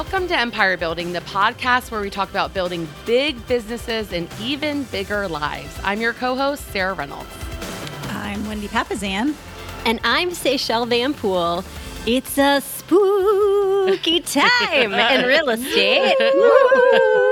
Welcome to Empire Building, the podcast where we talk about building big businesses and even bigger lives. I'm your co host, Sarah Reynolds. I'm Wendy Papasan. And I'm Seychelle Van Poole. It's a spooky time in real estate.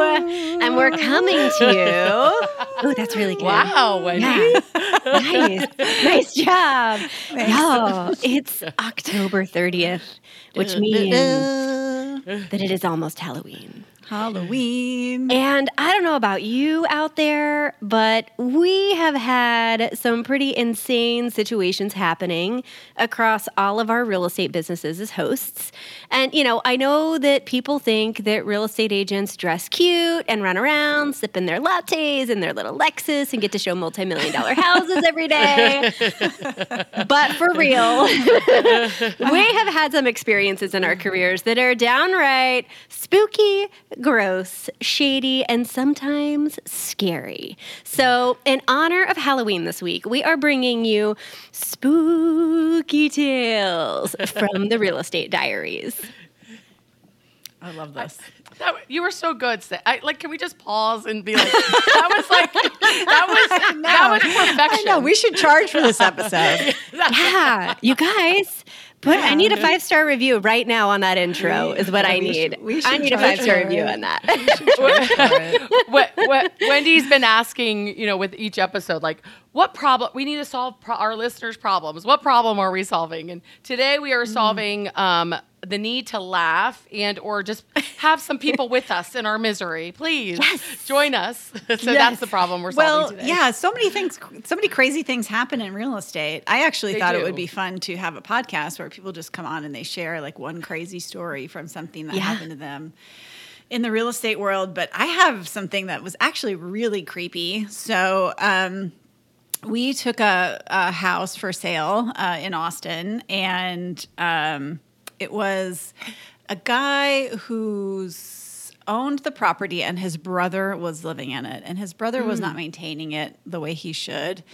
and we're coming to you. Oh, that's really good. Wow, Wendy. Yeah. nice. Nice job. Yo, it's October 30th, which uh, uh, uh. means that it is almost Halloween. Halloween. And I don't know about you out there, but we have had some pretty insane situations happening across all of our real estate businesses as hosts. And, you know, I know that people think that real estate agents dress cute and run around sipping their lattes and their little Lexus and get to show multi million dollar houses every day. but for real, we have had some experiences in our careers that are downright spooky, gross, shady, and sometimes scary. So, in honor of Halloween this week, we are bringing you spooky tales from the Real Estate Diaries. I love this. That, you were so good. I, like, can we just pause and be like, that was like, that was, that was perfection. I know. We should charge for this episode. Yeah, you guys. But I need a five star review right now on that intro. Is what I we need. should- we I need a five star review on that. what, what, Wendy's been asking, you know, with each episode, like, what problem we need to solve pro- our listeners' problems. What problem are we solving? And today we Mm. are solving um, the need to laugh and or just have some people with us in our misery. Please join us. so that's the problem we're solving Well, today. yeah, so many things, so many crazy things happen in real estate. I actually They thought it would be fun to have a podcast where people just come on and they share like one crazy story from something that Yeah. happened to them in the real estate world. But I have something that was actually really creepy. So, um, we took a, a house for sale uh, in Austin, and um, it was a guy who's owned the property, and his brother was living in it, and his brother was hmm. not maintaining it the way he should,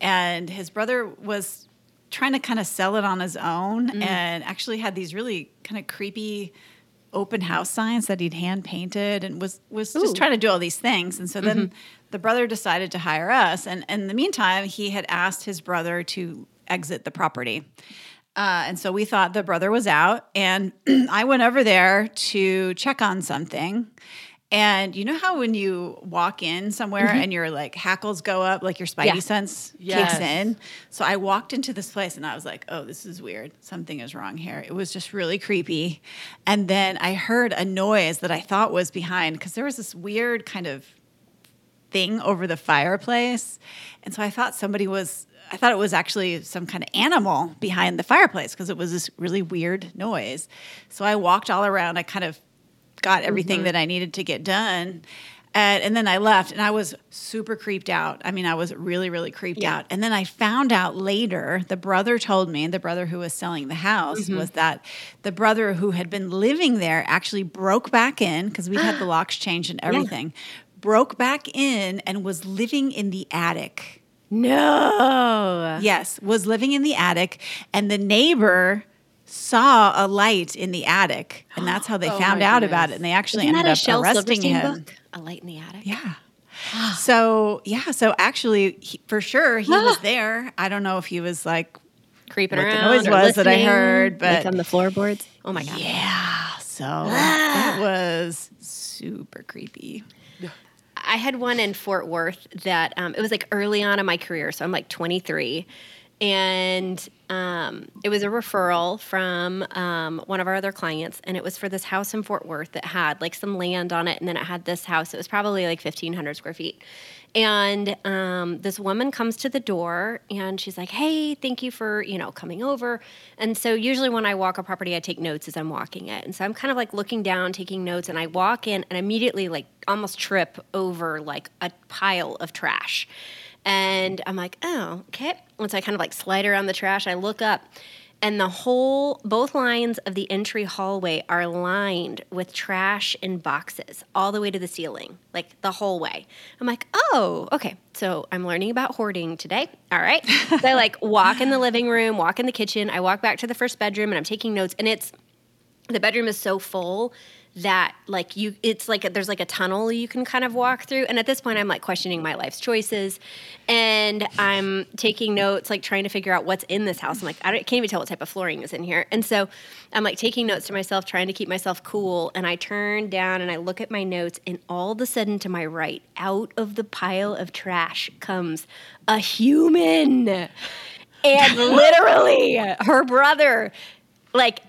and his brother was trying to kind of sell it on his own, hmm. and actually had these really kind of creepy open house signs that he'd hand painted and was was just trying to do all these things. And so then mm-hmm. the brother decided to hire us. And, and in the meantime he had asked his brother to exit the property uh, and so we thought the brother was out and i went over there to check on something and you know how when you walk in somewhere and your like hackles go up like your spidey Yeah. sense Yes. kicks in so I walked into this place and I was like, oh, this is weird. Something is wrong here. It was just really creepy. And then I heard a noise that I thought was behind because there was this weird kind of thing over the fireplace. And so I thought somebody was, I thought it was actually some kind of animal behind the fireplace because it was this really weird noise. So I walked all around. I kind of got everything mm-hmm. that I needed to get done. And, and then I left and I was super creeped out. I mean, I was really, really creeped Yeah. out. And then I found out later, the brother told me, the brother who was selling the house, mm-hmm. was that the brother who had been living there actually broke back in because we had the locks changed and everything, broke back in and was living in the attic. No. Yes, was living in the attic, and the neighbor saw a light in the attic, and that's how they Oh found out goodness. about it. And they actually Isn't ended up Shel arresting Silverstein him. book? A light in the attic. Yeah. So yeah, so actually, he, for sure, he was there. I don't know if he was like, Creeping What the around. noise or was that I listening, heard, like on the floorboards. Oh my god. yeah. So that was super creepy. I had one in Fort Worth that um, it was like early on in my career, so I'm like 23, and um, it was a referral from um, one of our other clients, and it was for this house in Fort Worth that had like some land on it, and then it had this house. It was probably like 1,500 square feet, and um, this woman comes to the door, and she's like, "Hey, thank you for you know coming over." And so usually when I walk a property, I take notes as I'm walking it, and so I'm kind of like looking down, taking notes, and I walk in, and immediately like almost trip over like a pile of trash. And I'm like, oh, okay. And so I kind of like slide around the trash. I look up, and the whole, both lines of the entry hallway are lined with trash and boxes all the way to the ceiling, like the whole way. I'm like, oh, okay. So I'm learning about hoarding today. All right. so I like walk in the living room, walk in the kitchen. I walk back to the first bedroom, and I'm taking notes, and it's the bedroom is so full that like you it's like a, there's like a tunnel you can kind of walk through. And at this point i'm like questioning my life's choices. And i'm taking notes like trying to figure out what's in this house. I'm like i don't, can't even tell what type of flooring is in here. And so i'm like taking notes to myself trying to keep myself cool. And i turn down and i look at my notes and all of a sudden to my right out of the pile of trash comes a human. And literally her brother like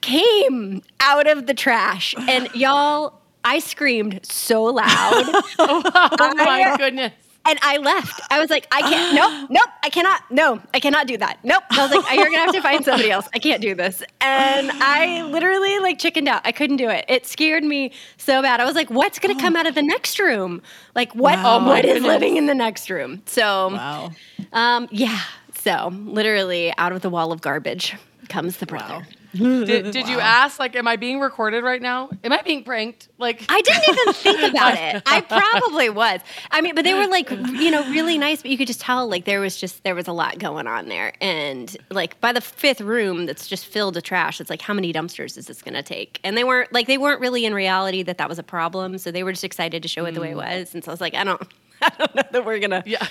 came out of the trash. And y'all i screamed so loud. Oh my goodness. and i left. I was like i can't nope nope i cannot no i cannot do that. Nope. I was like you're gonna have to find somebody else. I can't do this. And i literally like chickened out. I couldn't do it. It scared me so bad. I was like what's gonna come out of the next room? Like what Wow. what is living in the next room? So Wow. um yeah. So literally out of the wall of garbage comes the brother Did, did you ask, like, am I being recorded right now? Am I being pranked? Like, I didn't even think about it. I probably was. I mean, but they were like, you know, really nice, but you could just tell like there was just there was a lot going on there. And like by the fifth room that's just filled with trash, it's like how many dumpsters is this going to take? And they weren't like they weren't really in reality that that was a problem, so they were just excited to show it the way it mm. was. And so I was like, I don't I don't know that we're going to yeah.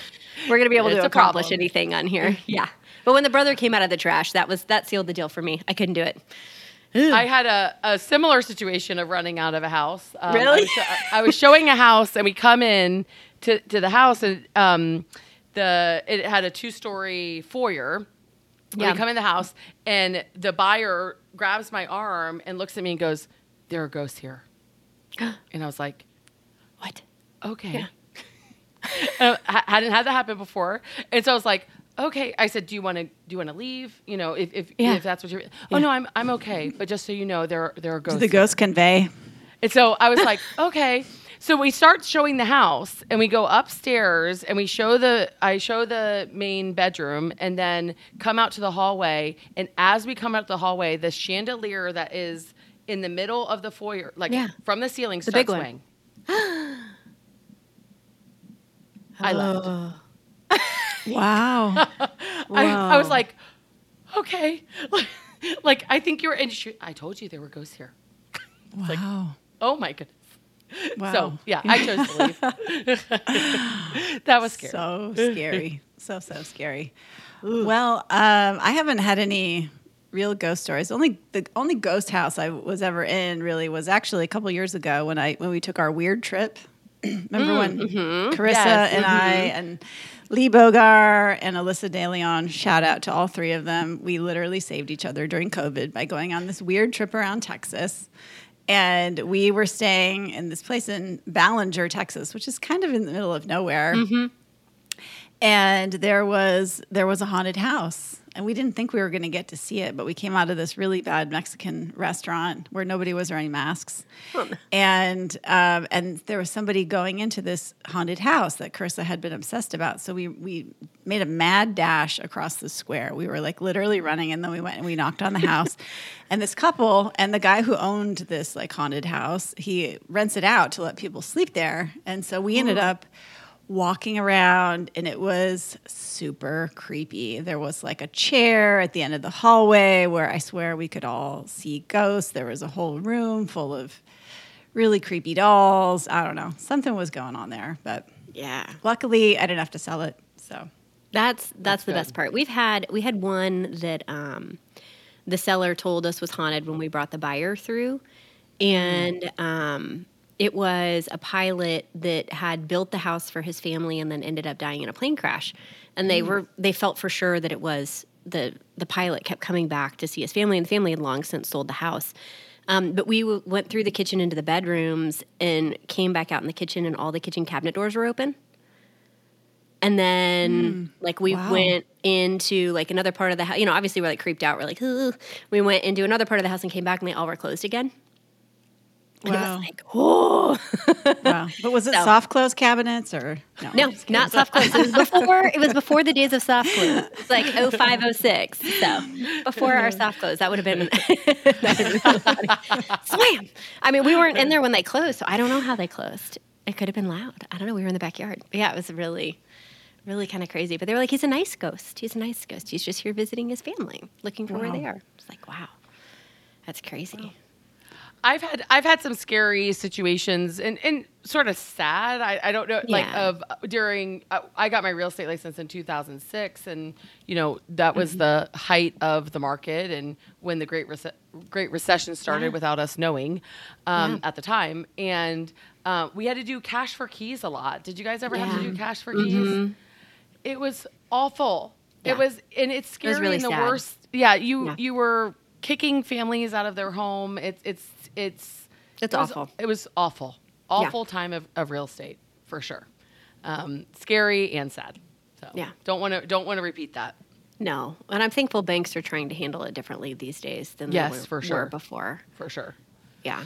we're going to be able It's to accomplish problem. anything on here. Mm-hmm. Yeah. But when the brother came out of the trash, that was that sealed the deal for me. I couldn't do it. I had a, a similar situation of running out of a house. Um, I Really? was, sho- I was showing a house, and we come in to, to the house, and um, the it had a two story foyer. Yeah. We come in the house, and the buyer grabs my arm and looks at me and goes, "There are ghosts here," and I was like, What? okay. uh, ha- hadn't had that happen before, and so I was like, okay. I said, do you want to do you want to leave? You know, if if, Yeah. if that's what you're. Oh no, I'm I'm okay. But just so you know, there are, there are ghosts. The ghost convey. And so I was like, okay. So we start showing the house and we go upstairs and we show the I show the main bedroom and then come out to the hallway and as we come out the hallway the chandelier that is in the middle of the foyer like Yeah. from the ceiling The starts big swaying. I left. Oh. Wow. I, I was like, okay. like I think you're and she, I told you there were ghosts here. wow. Oh my goodness. Wow. So yeah, I chose to leave. that was scary. So scary. so so scary. Well, um, I haven't had any real ghost stories. Only the only ghost house I was ever in really was actually a couple years ago when I when we took our weird trip. Remember when mm, mm-hmm. Carissa Yes, and I mm-hmm. and Lee Bogar and Alyssa De Leon, shout out to all three of them. We literally saved each other during COVID by going on this weird trip around Texas. And we were staying in this place in Ballinger, Texas, which is kind of in the middle of nowhere mm-hmm. And there was there was a haunted house and we didn't think we were going to get to see it but we came out of this really bad mexican restaurant where nobody was wearing masks. And um, and there was somebody going into this haunted house that carissa had been obsessed about. So we we made a mad dash across the square. We were like literally running and then we went and we knocked on the house. And this couple and the guy who owned this like haunted house he rents it out to let people sleep there. And so we ended up walking around and it was super creepy. There was like a chair at the end of the hallway where I swear we could all see ghosts. There was a whole room full of really creepy dolls. I don't know. Something was going on there, but Yeah. luckily I didn't have to sell it. So, That's that's, the good. best part. We've had we had one that um, the seller told us was haunted when we brought the buyer through, and um, it was a pilot that had built the house for his family and then ended up dying in a plane crash, and they were they felt for sure that it was the the pilot kept coming back to see his family, and the family had long since sold the house. Um, but we w- went through the kitchen into the bedrooms and came back out in the kitchen, and all the kitchen cabinet doors were open. And then, like, we Wow. went into like another part of the house. You know, obviously, we're like creeped out. We're like, Ugh. we went into another part of the house and came back, and they all were closed again. And Wow. was like, oh wow. But was it So- soft close cabinets or no? no, not soft close. It was before. It was before the days of soft close. It's like 0506. So before our soft close, that would have been that would've been funny. slam. I mean, we weren't in there when they closed, so I don't know how they closed. It could have been loud. I don't know. We were in the backyard. But yeah, it was really, really kind of crazy. But they were like, he's a nice ghost. He's a nice ghost. He's just here visiting his family, looking for where they are. It's like, wow, that's crazy. I've had I've had some scary situations and, and sort of sad. I, I don't know like of during uh, I got my real estate license in 2006 and you know that was the height of the market and when the great Rece- great recession started Yeah. without us knowing um, Yeah. at the time and uh, we had to do cash for keys a lot. Did you guys ever have to do cash for keys? It was awful. Yeah. It was and it's scary really in the sad. worst. Yeah, you Yeah. you were kicking families out of their home. It's it's it's It's it was- awful. It was awful. Awful time of, of real estate for sure. Um, scary and sad. So Yeah. don't want to don't want to repeat that. No, and I'm thankful banks are trying to handle it differently these days than Yes, they were, for sure. were before. For sure. Yeah.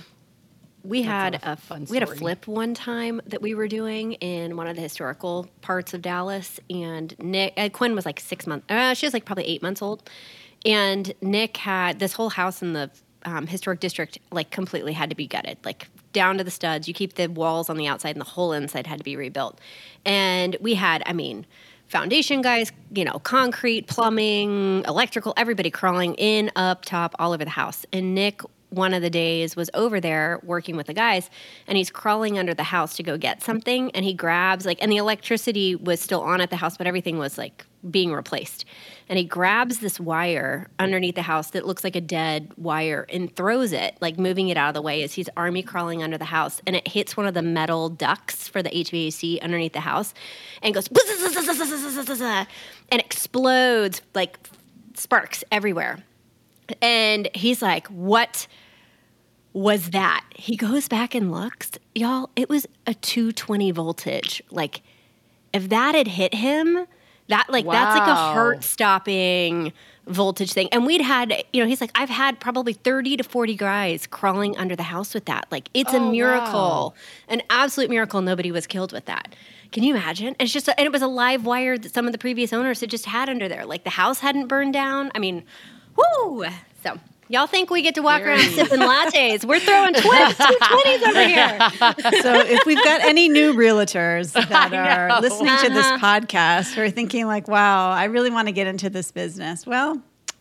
We had a a, fun we had a flip one time that we were doing in one of the historical parts of Dallas, and Nick uh, Quinn was like six months. Uh, she was like probably eight months old, and Nick had this whole house in the um, historic district like completely had to be gutted, like down to the studs. You keep the walls on the outside, and the whole inside had to be rebuilt. And we had, I mean. Foundation guys, you know, concrete, plumbing, electrical, everybody crawling in, up, top, all over the house. And Nick one of the days was over there working with the guys and he's crawling under the house to go get something and he grabs like and the electricity was still on at the house but everything was like being replaced and he grabs this wire underneath the house that looks like a dead wire and throws it like moving it out of the way as he's army crawling under the house and it hits one of the metal ducts for the HVAC underneath the house and goes and explodes like sparks everywhere and he's like, What was that? He goes back and looks. Y'all, it was a 220 voltage. Like, if that had hit him, that like that's like a heart stopping voltage thing. And we'd had, you know, he's like, I've had probably 30 to 40 guys crawling under the house with that. Like, it's a Oh, miracle, wow. an absolute miracle. Nobody was killed with that. Can you imagine? And it's just, and it was a live wire that some of the previous owners had just had under there. Like the house hadn't burned down. I mean, whoo! So y'all think we get to walk around sipping lattes? We're throwing twins, two twenties over here. So if we've got any new realtors that I are know. listening to this Uh-huh. podcast who are thinking like, wow, I really want to get into this business. Well,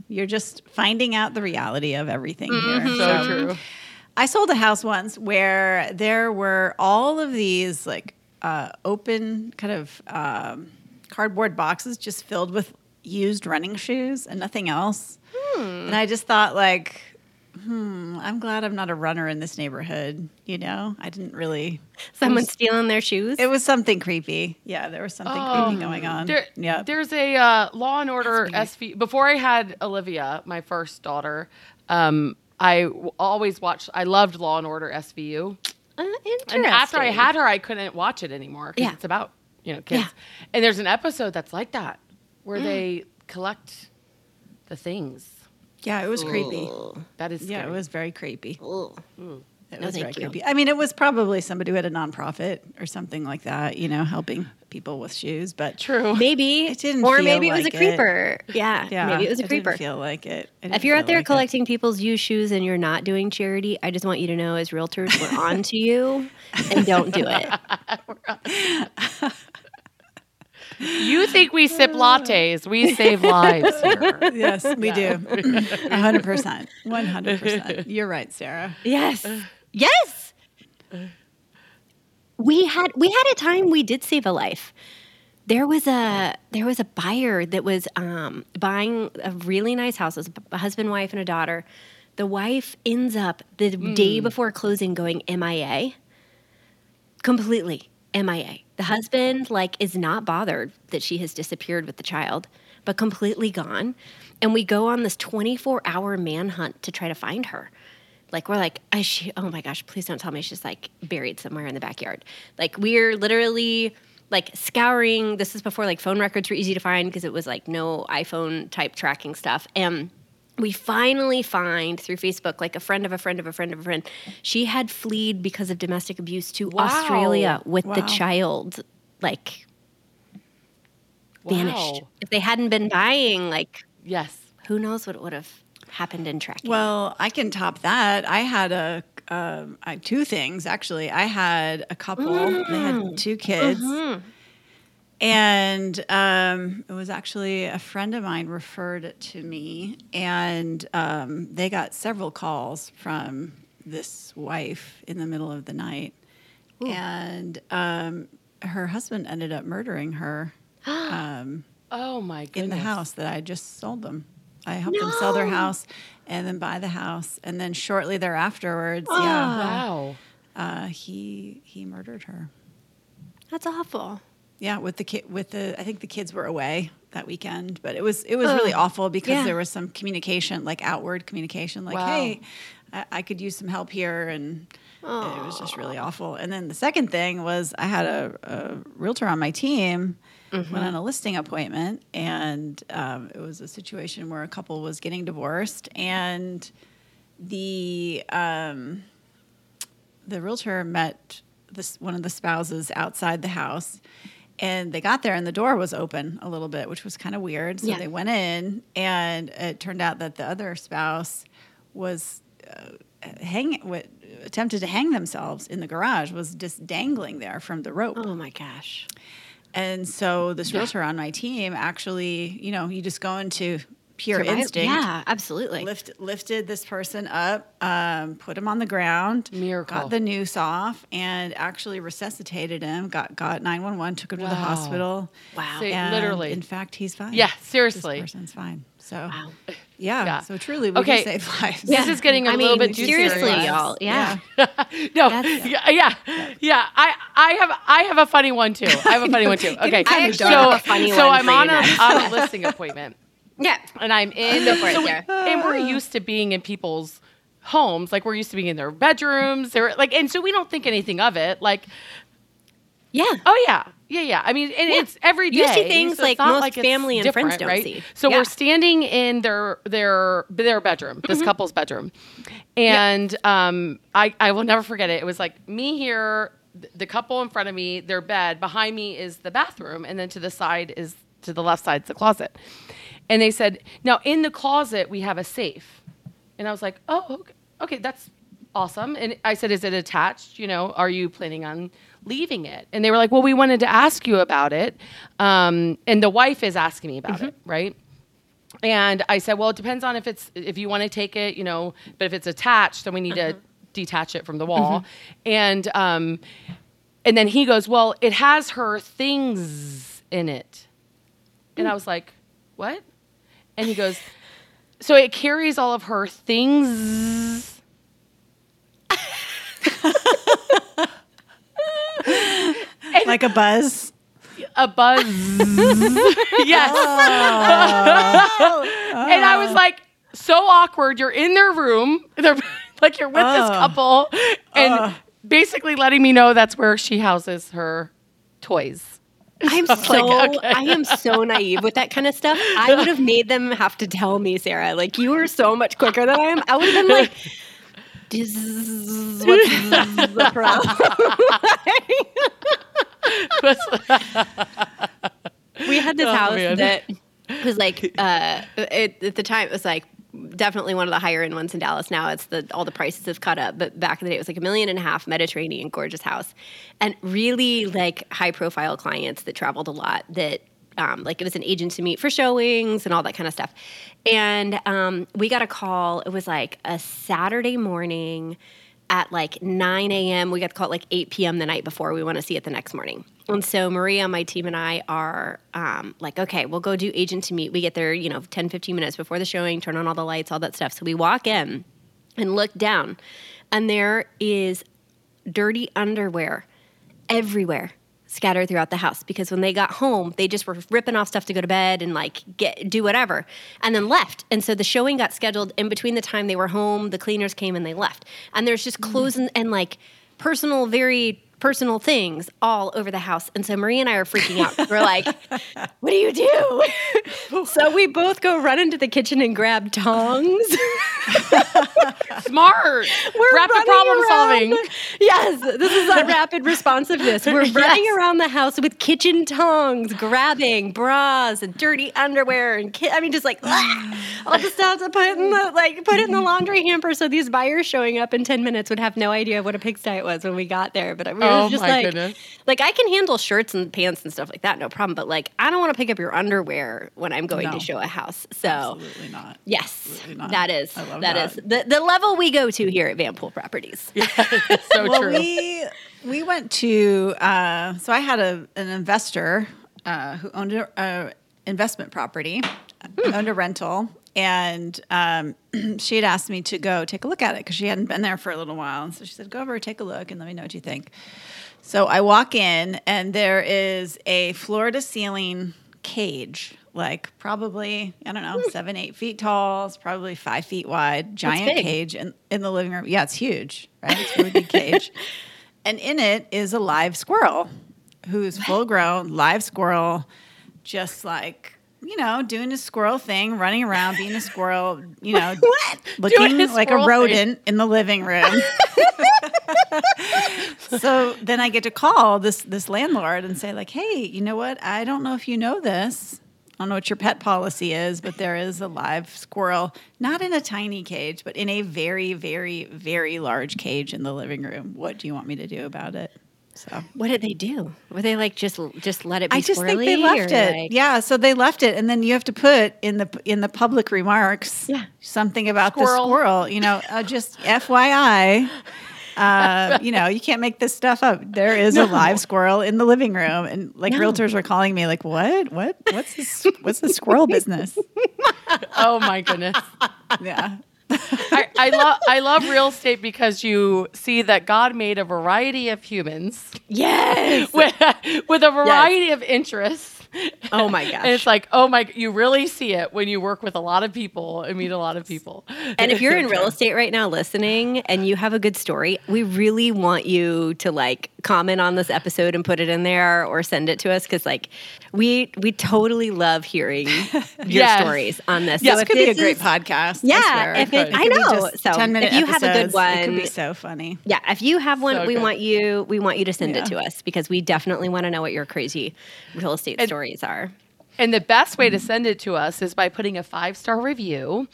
you're just finding out the reality of everything here. So true. I sold a house once where there were all of these like uh, open kind of um, cardboard boxes just filled with used running shoes and nothing else. And I just thought like, hmm, I'm glad I'm not a runner in this neighborhood. You know, I didn't really. Someone stealing their shoes. It was something creepy. Yeah, there was something creepy going on. There, yeah. There's a uh, Law and Order That's SV. Before I had Olivia, my first daughter, um, I w- always watched. I loved Law and Order SVU. Uh, And after I had her, I couldn't watch it anymore because Yeah. it's about you know kids. Yeah. And there's an episode that's like that where they collect the things. Yeah, it was creepy. Ugh. That is Yeah, it was very creepy. Ugh. It No, was very you. creepy. I mean, it was probably somebody who had a nonprofit or something like that, you know, helping people with shoes. But true. Maybe, It didn't or feel maybe it was like a it. creeper. Yeah, yeah, maybe it was a didn't creeper. feel like it. It If you're out there like it. collecting people's used shoes and you're not doing charity, I just want you to know, as realtors, we're on to you, and don't do it. You think we sip lattes? We save lives here. yes, we do. Hundred percent, one hundred percent. You're right, Sarah. Yes. Yes. We had we had a time we did save a life. There was a there was a buyer that was um, buying a really nice house. It was a husband, wife, and a daughter. The wife ends up the day before closing going MIA. Completely MIA. The husband like is not bothered that she has disappeared with the child, but completely gone. And we go on this 24 hour manhunt to try to find her. Like we're like, is she? Oh my gosh! Please don't tell me she's like buried somewhere in the backyard. Like we're literally like scouring. This is before like phone records were easy to find because it was like no iPhone type tracking stuff. And we finally find through Facebook like a friend of a friend of a friend of a friend. She had fled because of domestic abuse to Wow. Australia with the child. Like vanished. If they hadn't been buying, like Yes. who knows what would have happened in tracking. Well, I can top that. I had a um, I, two things actually. I had a couple. They had two kids, and um, it was actually a friend of mine referred it to me, and um, they got several calls from this wife in the middle of the night, and um, her husband ended up murdering her um, Oh my goodness. in the house that I just sold them. I helped them sell their house and then buy the house, and then shortly thereafterwards, Oh. yeah, Wow. uh, he he murdered her. That's awful. Yeah, with the kid, with the I think the kids were away that weekend, but it was it was really awful because Yeah. there was some communication, like outward communication, like Wow. hey, I, I could use some help here, and it was just really awful. And then the second thing was I had a, a realtor on my team. Went on a listing appointment, and um, it was a situation where a couple was getting divorced, and the um, the realtor met this one of the spouses outside the house and they got there and the door was open a little bit which was kind of weird so Yeah. they went in and it turned out that the other spouse was uh, hang attempted to hang themselves in the garage was just dangling there from the rope Oh my gosh. and so this realtor on my team actually you know you just go into pure Survive- instinct Yeah, absolutely. lift, lifted this person up, um, put him on the ground, Miracle. got the noose off, and actually resuscitated him. Got got nine one one, took him to the hospital. Wow. See, And literally. in fact, he's fine. Yeah, seriously, this seriously. person's fine. So Wow. yeah, Yeah. so truly, we Okay. do save lives. This is getting a I little mean, bit seriously, guys. y'all. Yeah. no, That's- yeah, yeah, yeah. I, I have, I have a funny one too. I have a funny one too. Okay, I actually so, a funny so one I'm on a, on a listing appointment, Yeah. and I'm in. It, so we- and we're used to being in people's homes, like we're used to being in their bedrooms. They're like, and so we don't think anything of it. Like, Yeah. oh yeah, yeah, yeah. I mean, and Yeah. it's every day. You see things so like most it's family and friends don't right? see. So Yeah. we're standing in their their their bedroom, this Mm-hmm. couple's bedroom, and um, I I will never forget it. It was like me here, the couple in front of me, their bed. Behind me is the bathroom, and then to the side is to the left side's the closet. And they said, now in the closet we have a safe, and I was like, oh, okay, okay that's awesome. And I said, is it attached? You know, are you planning on leaving it? And they were like, well, we wanted to ask you about it. Um, and the wife is asking me about it, right? And I said, well, it depends on if it's if you want to take it, you know, but if it's attached, then we need to detach it from the wall. And um, and then he goes, well, it has her things in it. And I was like, what? And he goes, so it carries all of her things. like a buzz. A buzz. yes. Oh. and I was like, so awkward. You're in their room. They're like you're with this oh. couple and Ugh. basically letting me know that's where she houses her toys. I'm I was so like, okay. I am so naive with that kind of stuff. I would have made them have to tell me, Sarah. Like you were so much quicker than I am. I would have been like, "This is what's the problem?" we had this Oh, house man. that was like uh, it, at the time it was like definitely one of the higher end ones in Dallas. Now it's the all the prices have caught up, but back in the day it was like a million and a half Mediterranean gorgeous house, and really like high profile clients that traveled a lot. That um, like it was an agent to meet for showings and all that kind of stuff. And um, we got a call. It was like a Saturday morning at like 9 a.m. We got the call at like 8 p.m. the night before. We want to see it the next morning. And so Maria, my team, and I are um, like, okay, we'll go do agent to meet. We get there, you know, 10, 15 minutes before the showing, turn on all the lights, all that stuff. So we walk in and look down, and there is dirty underwear everywhere scattered throughout the house because when they got home they just were ripping off stuff to go to bed and like get do whatever and then left. And so the showing got scheduled in between the time they were home the cleaners came and they left. And there's just mm. clothes and, and like personal very personal things all over the house and so marie and i are freaking out we're like what do you do so we both go run into the kitchen and grab tongs Smart. We're Rapid problem around- solving. Yes, this is that rapid responsiveness. We're running Yes. around the house with kitchen tongs, grabbing bras and dirty underwear and ki- I mean, just like ah, all the stuff to put in the like put it in the laundry hamper so these buyers showing up in ten minutes would have no idea what a pigsty it was when we got there. But we were Oh, just my like, goodness. like I can handle shirts and pants and stuff like that, no problem. But like, I don't want to pick up your underwear when I'm going No. to show a house. So Absolutely not. yes, Absolutely not. that is I love That that. is the, the level we go to here at Van Poole Properties. so well, true. we we went to uh, so I had a an investor uh, who owned a, a investment property, owned a rental, and um, she had asked me to go take a look at it because she hadn't been there for a little while, and so she said, "Go over, take a look, and let me know what you think." So I walk in, and there is a floor to ceiling cage. Like probably I don't know seven eight feet tall. It's probably five feet wide. Giant cage in, in the living room. Yeah, it's huge. Right, it's a really big cage. And in it is a live squirrel who's full grown, live squirrel, just like, you know, doing his squirrel thing, running around, being a squirrel, you know, looking like a rodent in the living room. so then I get to call this this landlord and say, like, hey, you know what? I don't know if you know this. I don't know what your pet policy is, but there is a live squirrel, not in a tiny cage, but in a very, very, very large cage in the living room. What do you want me to do about it? So What did they do? Were they like just just let it be I just think they left it. like- yeah, so they left it, and then you have to put in the in the public remarks, Yeah. something about Squirrel. the squirrel. You know, uh, just FYI. Uh, you know, you can't make this stuff up. There is a live squirrel in the living room, and like No. realtors are calling me, like, "What? What? What's this? What's the squirrel business?" oh my goodness. Yeah, I, I love I love real estate because you see that God made a variety of humans Yes. with, with a variety of interests. Oh my gosh. And it's like, oh my, you really see it when you work with a lot of people and meet a lot of people. And if you're in real estate right now listening and you have a good story, we really want you to like comment on this episode and put it in there or send it to us because like we we totally love hearing your Yes. stories on this. this if could be a great is- podcast. Yeah, I swear. if it- It I know. So, 10 minute if you have a good one, it could be so funny. Yeah, if you have one, So we good. want you we want you to send it to us because we definitely want to know what your crazy real estate And- stories are. And the best way to send it to us is by putting a five star review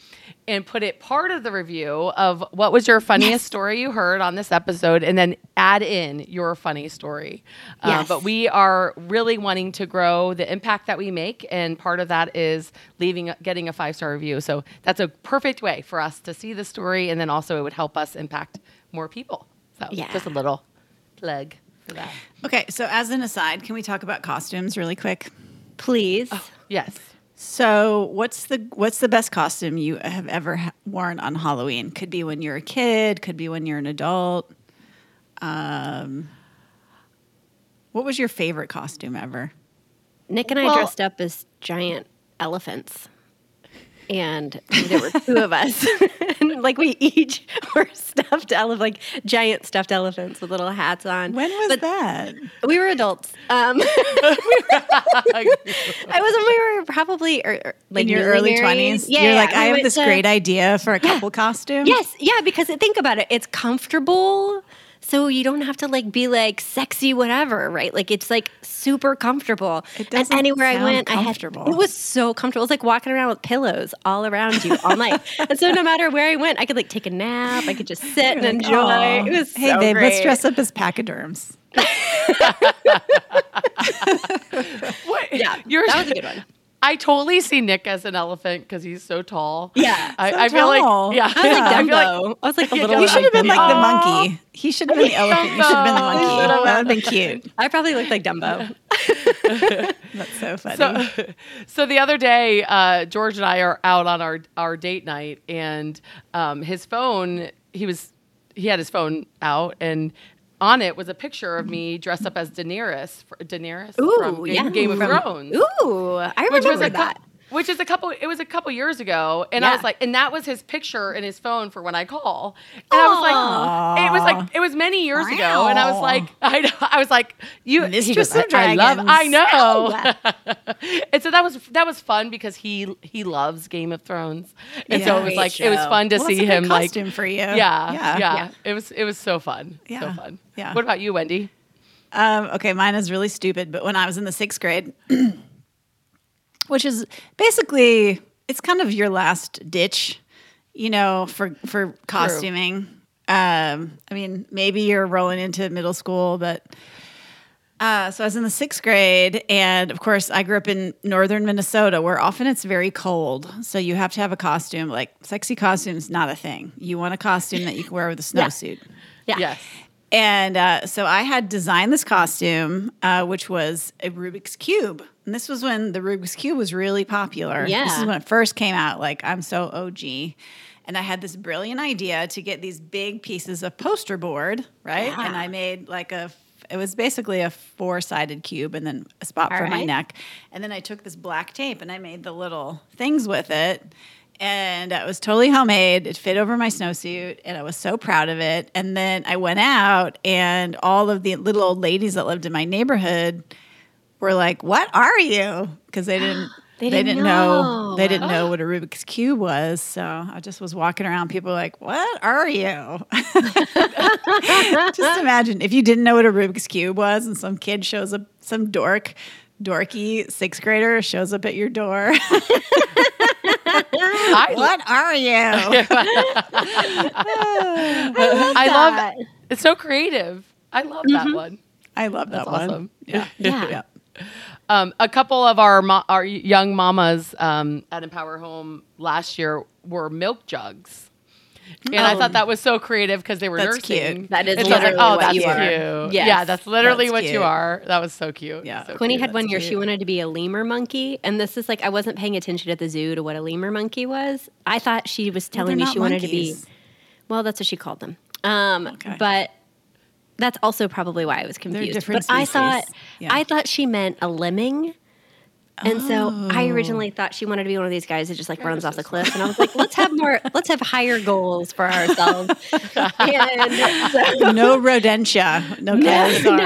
and put it part of the review of what was your funniest story you heard on this episode, and then add in your funny story. Uh, Yes. but we are really wanting to grow the impact that we make, and part of that is leaving, getting a five star review. So that's a perfect way for us to see the story, and then also it would help us impact more people. So Yeah. just a little plug for that. Okay, so as an aside, can we talk about costumes really quick? Please. Yes. So, what's the what's the best costume you have ever ha- worn on Halloween? Could be when you're a kid, could be when you're an adult. Um, what was your favorite costume ever? Nick and I Well- dressed up as giant elephants. And there were two of us. like we each were stuffed elephants, like giant stuffed elephants with little hats on. When was But that? We were adults. Um, I was when we were probably er, er, like In your early twenties? Yeah, you're yeah, like, we I have this to- great idea for a couple costume. Yes, yeah, because think about it, it's comfortable. So you don't have to like be like sexy whatever, right? Like it's like super comfortable. It doesn't anywhere I sound went, I had it was so comfortable. It was like walking around with pillows all around you all night. and so no matter where I went, I could like take a nap, I could just sit and You're like, enjoy. "Aw, It was hey so babe, let's dress up as pachyderms. What? Yeah, You're, that was a good one. I totally see Nick as an elephant because he's so tall. Yeah, I, so I feel tall. like yeah. I was like I feel Dumbo. I was like Yeah, little. Dumbo. You should have been like the monkey. He should have been the elephant. You should have been the monkey. That would have been cute. I probably looked like Dumbo. That's so funny. So, so the other day, uh, George and I are out on our our date night, and um, his phone. He was he had his phone out, and on it was a picture of me dressed up as Daenerys. Daenerys Ooh, from Game, yeah. Game of Thrones. Ooh, I which was remember that. Which is a couple. It was a couple years ago, and I was like, and that was his picture in his phone for when I call. And I was like, it was like it was many years ago, and I was like, I, I was like, you, Mistress goes, of I, love, I know. and so that was that was fun because he he loves Game of Thrones, and so it was like it was fun to Well, see it's a good him like. for you. Yeah, Yeah. yeah, Yeah. It was it was so fun, so Yeah. fun. Yeah. What about you, Wendy? Um, okay, mine is really stupid, but when I was in the sixth grade, which is basically it's kind of your last ditch, you know, for for costuming. Um, I mean, maybe you're rolling into middle school, but Uh, so I was in the sixth grade, and of course, I grew up in northern Minnesota, where often it's very cold. So you have to have a costume. Like sexy costumes, not a thing. You want a costume that you can wear with a snowsuit. Yeah. Yes. And uh, so I had designed this costume, uh, which was a Rubik's Cube. And this was when the Rubik's Cube was really popular. Yeah. This is when it first came out. Like, I'm so OG. And I had this brilliant idea to get these big pieces of poster board, right? Yeah. And I made like a, it was basically a four sided cube and then a spot All for my neck. And then I took this black tape and I made the little things with it. And it was totally homemade. It fit over my snowsuit, and I was so proud of it. And then I went out, and all of the little old ladies that lived in my neighborhood were like, "What are you?" Because they didn't. They They, didn't know. know. They didn't know oh. what a Rubik's cube was. So I just was walking around. People were like, "What are you?" just imagine if you didn't know what a Rubik's cube was, and some kid shows up, some dork, dorky sixth grader shows up at your door. I, what are you? I love that. It's so creative. I love that one. I love that That's one. awesome. Yeah. Yeah. Um, a couple of our mo- our young mamas um, at Empower Home last year were milk jugs. And I Oh. thought that was so creative because they were That's nursing. cute. That is And so I was like, literally oh, what that's you cute. are. Yes. Yeah, that's literally That's what you are. That was so cute. Yeah. So Quinny cute. had one That's year she wanted to be a lemur monkey, and this is like I wasn't paying attention at the zoo to what a lemur monkey was. I thought she was telling me she not wanted to be. Well, that's what she called them. Um, Okay. But that's also probably why I was confused. different but I thought Yeah. I thought she meant a lemming. And so I Oh. originally thought she wanted to be one of these guys that just like runs off the cliff. And I was like, let's have more, let's have higher goals for ourselves. and so, No rodentia. No, No, sorry.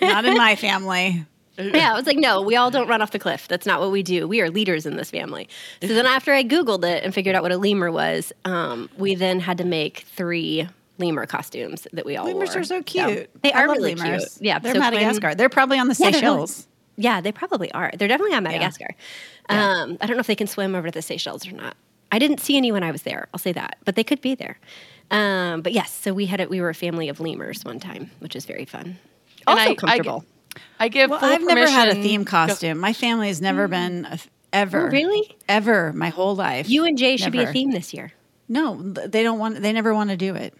no. Not in my family. yeah, I was like, no, we all don't run off the cliff. That's not what we do. We are leaders in this family. So then after I Googled it and figured out what a lemur was, um, we then had to make three lemur costumes that we all Lemurs wore. are so cute. They I are love really lemurs. cute. Yeah, they're so when- Madagascar. they're probably on the Yeah, Seychelles. Yeah, they probably are. They're definitely on Madagascar. Um, I don't know if they can swim over to the Seychelles or not. I didn't see any when I was there. I'll say that, but they could be there. Um, but yes, so we had it. We were a family of lemurs one time, which is very fun. And Also I- I comfortable. I give Well, full I've never had a theme costume. My family has never been a, ever. Oh, really? Ever my whole life. you and Jay should be a theme this year. No, they don't want. They never want to do it.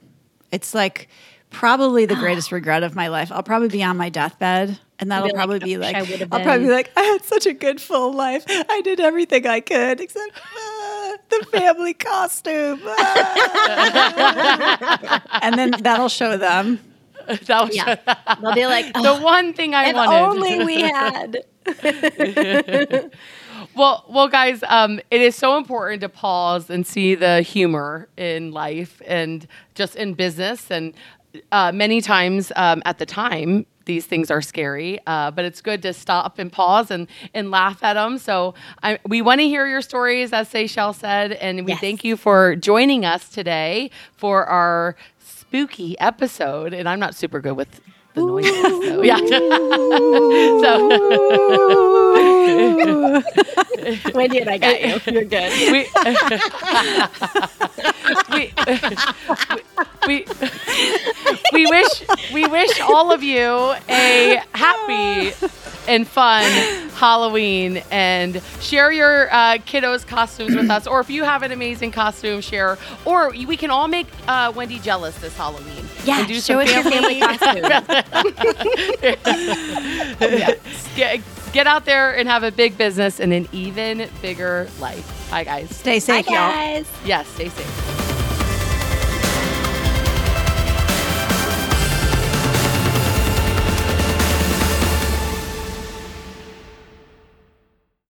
It's like probably the greatest regret of my life. I'll probably be on my deathbed, and that'll be like, probably "I be like, I I'll probably be like, I had such a good full life. I did everything I could except uh, the family costume. Ah. and then that'll show them. That was Yeah, they'll be like, the one thing I if wanted. If only we had. Well, well, guys, um, it is so important to pause and see the humor in life and just in business. And uh, many times um, at the time, these things are scary, uh, but it's good to stop and pause and, and laugh at them. So I, we want to hear your stories, as Seychelles said, and we Yes. thank you for joining us today for our spooky episode. And I'm not super good with the noises, so yeah. so. Wendy and I got you. You're good. we, we, we, we wish we wish all of you a happy and fun Halloween and share your uh, kiddos costumes with us or if you have an amazing costume share or we can all make uh, Wendy jealous this Halloween Yeah, and do show some us your family costume. get, get out there and have a big business and an even bigger life. Hi guys. Stay Hi, safe, y'all. guys. Yes, stay safe.